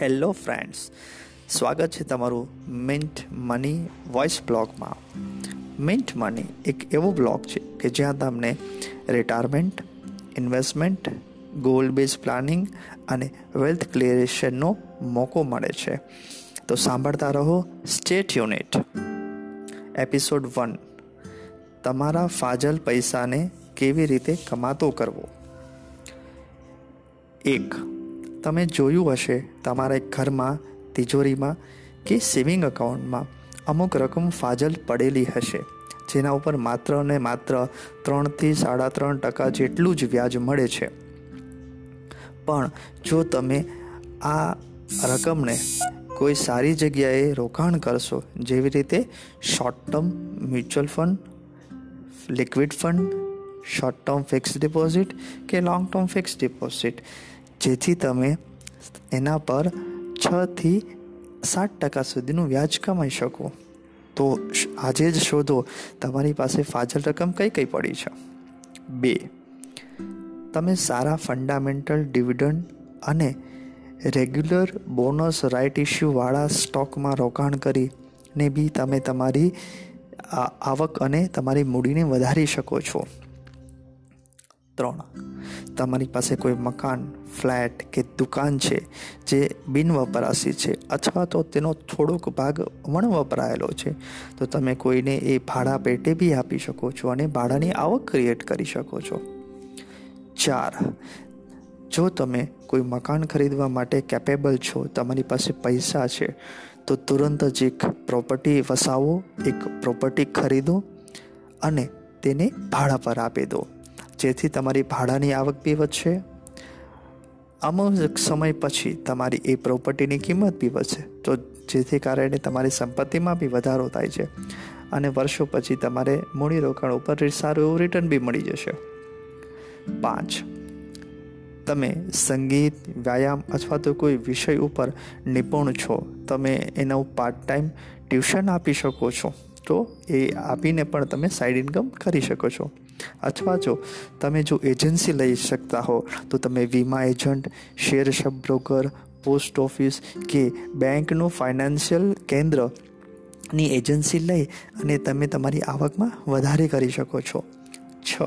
Hello friends, સ્વાગત છે તમારું મિન્ટ મની વોઇસ બ્લોગમાં. મિન્ટ મની એક એવો બ્લોગ છે કે જ્યાં તમને retirement investment goal base planning અને વેલ્થ ક્લિયરેશનનો મોકો મળે છે. તો સાંભળતા રહો સ્ટેટ યુનિટ એપિસોડ વન તમારા ફાજલ પૈસાને કેવી રીતે કમાતો કરવો? એક તમે જોયું હશે તમારા ઘરમાં, તિજોરીમાં કે સેવિંગ એકાઉન્ટમાં અમુક રકમ ફાજલ પડેલી હશે, જેના ઉપર માત્ર ને માત્ર ત્રણથી સાડા ત્રણ ટકા જેટલું જ વ્યાજ મળે છે. પણ જો તમે આ રકમને કોઈ સારી જગ્યાએ રોકાણ કરશો, જેવી રીતે short term mutual fund liquid fund short term fix deposit કે લોંગ ટર્મ ફિક્સ ડિપોઝિટ જેથી તમે એના પર છથી સાત ટકા સુધીનું વ્યાજ કમાઈ શકો. તો આજે જ શોધો, તમારી પાસે ફાજલ રકમ કઈ કઈ પડી છે? બે. તમે સારા ફંડામેન્ટલ ડિવિડન્ડ અને રેગ્યુલર બોનસ રાઇટ ઇસ્યુવાળા સ્ટોકમાં રોકાણ કરીને બી તમે તમારી આવક અને તમારી મૂડીને વધારી શકો છો. ત્રણ. તમારી પાસે કોઈ મકાન, ફ્લેટ કે દુકાન છે જે બિનવપરાશી છે અથવા તો તેનો થોડોક ભાગ વણવપરાયેલો છે, તો તમે કોઈને એ ભાડા પેટે બી આપી શકો છો અને ભાડાની આવક ક્રિએટ કરી શકો છો. ચાર. જો તમે કોઈ મકાન ખરીદવા માટે કેપેબલ છો, તમારી પાસે પૈસા છે, તો તુરંત જ એક પ્રોપર્ટી વસાવો, એક પ્રોપર્ટી ખરીદો અને તેને ભાડા પર આપી દો. જેથી તમારી ભાડાની આવક બી વધશે અમુક સમય પછી તમારી એ પ્રોપર્ટીની કિંમત બી વધશે તો જેથી કારણે તમારી સંપત્તિમાં બી વધારો થાય છે. અને વર્ષો પછી તમારે મૂડીરોકાણ ઉપર સારું એવું રિટર્ન બી મળી જશે. પાંચ. તમે સંગીત, વ્યાયામ અથવા તો કોઈ વિષય ઉપર નિપુણ છો. તમે એનું પાર્ટ ટાઈમ ટ્યુશન આપી શકો છો. તો એ આપીને પણ તમે સાઈડ ઇન્કમ કરી શકો છો. અથવા જો તમે જો એજન્સી લઈ શકતા હો, તો તમે વીમા agent share sub broker post office કે બેંકનું ફાઇનાન્શિયલ કેન્દ્રની એજન્સી લઈ અને તમે તમારી આવકમાં વધારે કરી શકો છો. છ.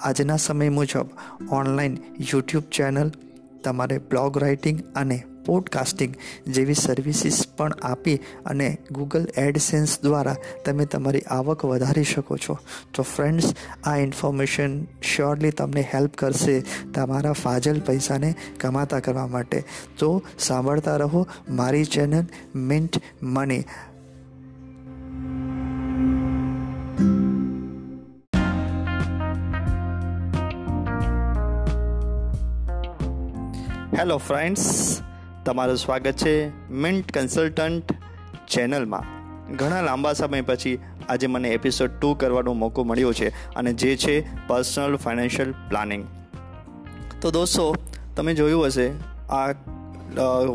આજના સમય મુજબ ઓનલાઈન યુટ્યુબ ચેનલ તમારે બ્લોગ રાઇટિંગ અને પોડકાસ્ટિંગ જેવી સર્વિસીસ પણ આપી અને ગૂગલ એડસેન્સ દ્વારા તમે તમારી આવક વધારી શકો છો. તો ફ્રેન્ડ્સ આ ઇન્ફોર્મેશન શ્યોરલી તમને હેલ્પ કરશે તમારા ફાજલ પૈસાને કમાતા કરવા માટે. તો સાંભળતા રહો મારી channel Mint Money hello friends તમારું સ્વાગત છે મિન્ટ કન્સલ્ટન્ટ ચેનલમાં. ઘણા લાંબા સમય પછી આજે મને એપિસોડ ટુ કરવાનો મોકો મળ્યો છે અને જે છે પર્સનલ ફાઇનાન્શિયલ પ્લાનિંગ તો દોસ્તો, તમે જોયું હશે, આ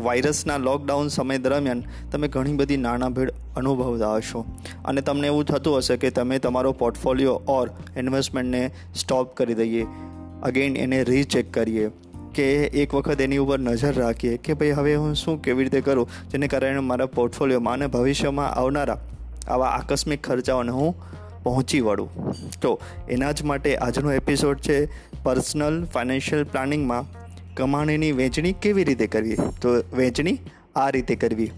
વાયરસના લોકડાઉન સમય દરમિયાન તમે ઘણી બધી નાણાભીડ અનુભવતા હશો. અને તમને એવું થતું હશે કે તમે તમારો પોર્ટફોલિયો ઓર ઇન્વેસ્ટમેન્ટને સ્ટોપ કરી દઈએ. અગેન એને રીચેક કરીએ. કે એક વખત એની ઉપર નજર રાખીએ કે ભાઈ હવે હું શું કેવી રીતે કરું? જેને કારણે મારા પોર્ટફોલિયોમાં અને ભવિષ્યમાં આવનારા આવા આકસ્મિક ખર્ચાઓને હું પહોંચી વળું. તો એના જ માટે આજનો એપિસોડ છે પર્સનલ ફાઇનાન્શિયલ પ્લાનિંગમાં કમાણીની વહેંચણી કેવી રીતે કરવી? તો વહેંચણી આ રીતે કરવી.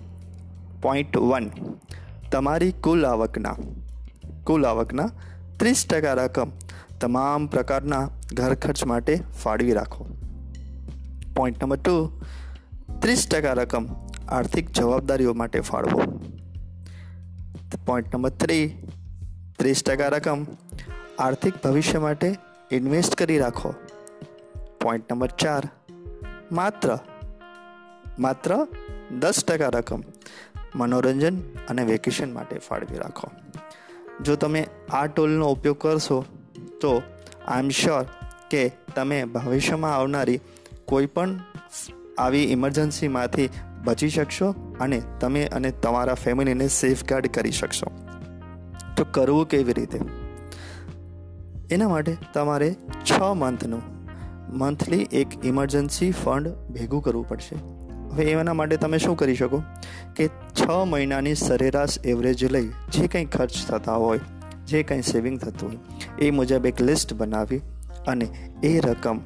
પોઈન્ટ વન તમારી કુલ આવકના કુલ આવકના ત્રીસ ટકા રકમ તમામ પ્રકારના ઘર ખર્ચ માટે ફાળવી રાખો. પોઈન્ટ નંબર ટુ ત્રીસ ટકા રકમ આર્થિક જવાબદારીઓ માટે ફાળવો. પોઈન્ટ નંબર થ્રી ત્રીસ ટકા રકમ આર્થિક ભવિષ્ય માટે ઇન્વેસ્ટ કરી રાખો. પોઈન્ટ નંબર ચાર, માત્ર માત્ર દસ ટકા રકમ મનોરંજન અને વેકેશન માટે ફાળવી રાખો. જો તમે આ ટોલનો ઉપયોગ કરશો, તો આઈ એમ શ્યોર કે તમે ભવિષ્યમાં આવનારી કોઈ પણ આવી ઇમરજન્સીમાંથી બચી શકશો અને તમે અને તમારા ફેમિલીને સેફગાર્ડ કરી શકશો. તો કરવું કેવી રીતે? એના માટે તમારે છ મંથનું મંથલી એક ઇમરજન્સી ફંડ ભેગું કરવું પડશે. હવે એના માટે તમે શું કરી શકો? કે છ મહિનાની સરેરાશ એવરેજ લઈ જે કંઈ ખર્ચ થતા હોય, જે કંઈ સેવિંગ થતું હોય, એ મુજબ એક લિસ્ટ બનાવી અને એ રકમ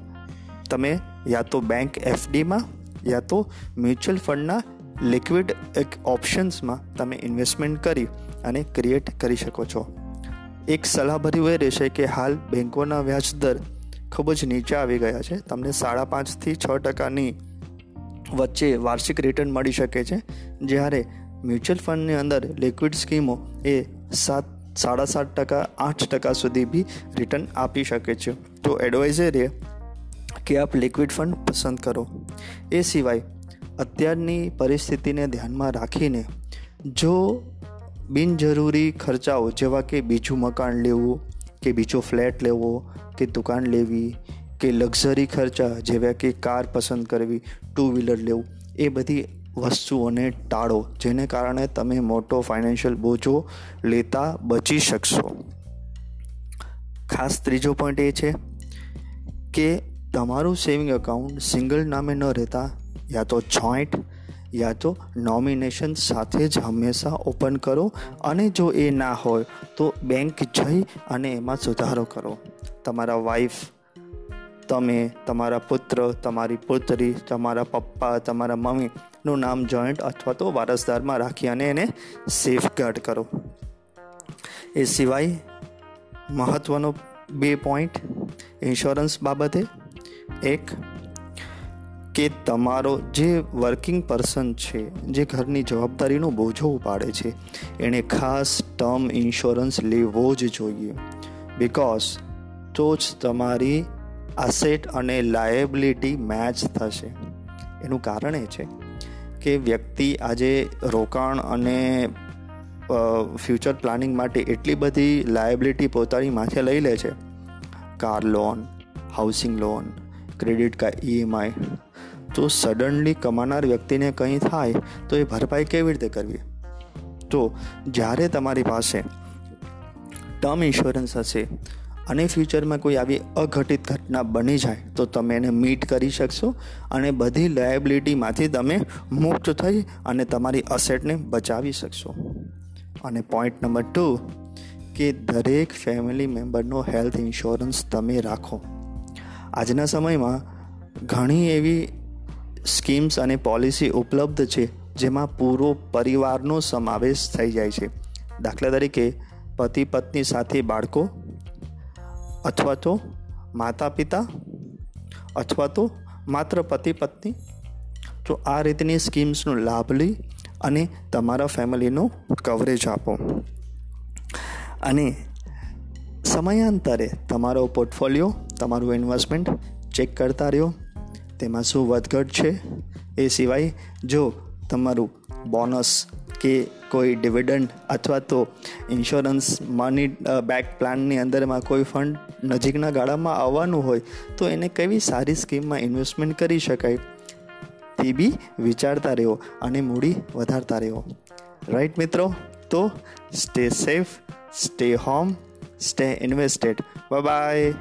તમે યા તો બેંક એફડીમાં યા તો મ્યુચ્યુઅલ ફંડના લિક્વિડ એક ઓપ્શન્સમાં તમે ઇન્વેસ્ટમેન્ટ કરી અને ક્રિએટ કરી શકો છો. એક સલાહભર્યું એ રહેશે કે હાલ બેંકોના વ્યાજ દર ખૂબ જ નીચે આવી ગયા છે. તમને સાડા પાંચથી છ ટકાની વચ્ચે વાર્ષિક રિટર્ન મળી શકે છે. જ્યારે મ્યુચ્યુઅલ ફંડની અંદર લિક્વિડ સ્કીમો એ સાત, સાડા સાત ટકા, આઠ ટકા સુધી બી રિટર્ન આપી શકે છે. તો એડવાઇઝર એ કે આપ લિક્વિડ ફંડ પસંદ કરો. એ સિવાય, અત્યારની પરિસ્થિતિને ધ્યાનમાં રાખીને જો બિનજરૂરી ખર્ચાઓ, જેવા કે બીજું મકાન લેવું, કે બીજો ફ્લેટ લેવો, કે દુકાન લેવી, કે લક્ઝરી ખર્ચા, જેવા કે કાર પસંદ કરવી ટુ વ્હીલર લેવું, એ બધી વસ્તુઓને ટાળો, જેને કારણે તમે મોટો ફાઇનાન્શિયલ બોજો લેતા બચી શકશો. ખાસ ત્રીજો પોઈન્ટ એ છે કે તમારું સેવિંગ એકાઉન્ટ સિંગલ નામે ન રહેતા, યા તો જોઈન્ટ, યા તો નોમિનેશન સાથે જ હંમેશા ઓપન કરો અને જો એ ના હોય તો બેંક જઈ અને એમાં સુધારો કરો. તમારા વાઈફ, તમે, તમારા પુત્ર, તમારી પુત્રી, તમારા પપ્પા, તમારા મમ્મીનું નામ જોઈન્ટ અથવા તો વારસદારમાં રાખી અને એને સેફગાર્ડ કરો. એ સિવાય મહત્ત્વનો બે પોઈન્ટ, ઇન્સ્યોરન્સ બાબતે એક, કે તમારો જે વર્કિંગ પર્સન છે, જે ઘરની જવાબદારીનો બોજો ઉપાડે છે એણે ખાસ ટર્મ ઇન્સ્યોરન્સ લેવો જ જોઈએ. બિકોઝ તો જ તમારી અસેટ અને લાયબિલિટી મેચ થશે. એનું કારણ એ છે કે વ્યક્તિ આજે રોકાણ અને ફ્યુચર પ્લાનિંગ માટે એટલી બધી લાયબિલિટી પોતાની માથે લઈ લે છે. Car loan housing loan credit card EMI તો સડનલી કમાનાર વ્યક્તિને કંઈ થાય તો એ ભરપાઈ કેવી રીતે કરવી? તો જ્યારે તમારી પાસે ટર્મ ઇન્સ્યોરન્સ હશે અને ફ્યુચરમાં કોઈ આવી અઘટિત ઘટના બની જાય, તો તમે એને મીટ કરી શકશો અને બધી લાયબિલિટીમાંથી તમે મુક્ત થઈ અને તમારી અસેટને બચાવી શકશો. અને પોઈન્ટ નંબર ટુ કે દરેક ફેમિલી મેમ્બરનો હેલ્થ ઇન્સ્યોરન્સ તમે રાખો. આજના સમયમાં ઘણી એવી સ્કીમ્સ અને પોલિસી ઉપલબ્ધ છે, જેમાં પૂરો પરિવારનો સમાવેશ થઈ જાય છે. દાખલા તરીકે, પતિ પત્ની સાથે બાળકો અથવા તો માતા પિતા અથવા તો માત્ર પતિ પત્ની. તો આ રીતની સ્કીમ્સનો લાભ લઈ અને તમારા ફેમિલીનો કવરેજ આપો. અને સમયાંતરે તમારો પોર્ટફોલિયો તમારું ઇન્વેસ્ટમેન્ટ ચેક કરતા રહ્યો. તેમાં શું વધઘટ છે? એ સિવાય જો તમારું બોનસ કે કોઈ ડિવિડન્ડ અથવા તો ઇન્સ્યોરન્સ મની બેક પ્લાનની અંદરમાં કોઈ ફંડ નજીકના ગાળામાં આવવાનું હોય, તો એને કેવી સારી સ્કીમમાં ઇન્વેસ્ટમેન્ટ કરી શકાય? તે બી વિચારતા રહ્યો અને મૂડી વધારતા રહ્યો. રાઈટ મિત્રો? તો stay safe stay home stay invested bye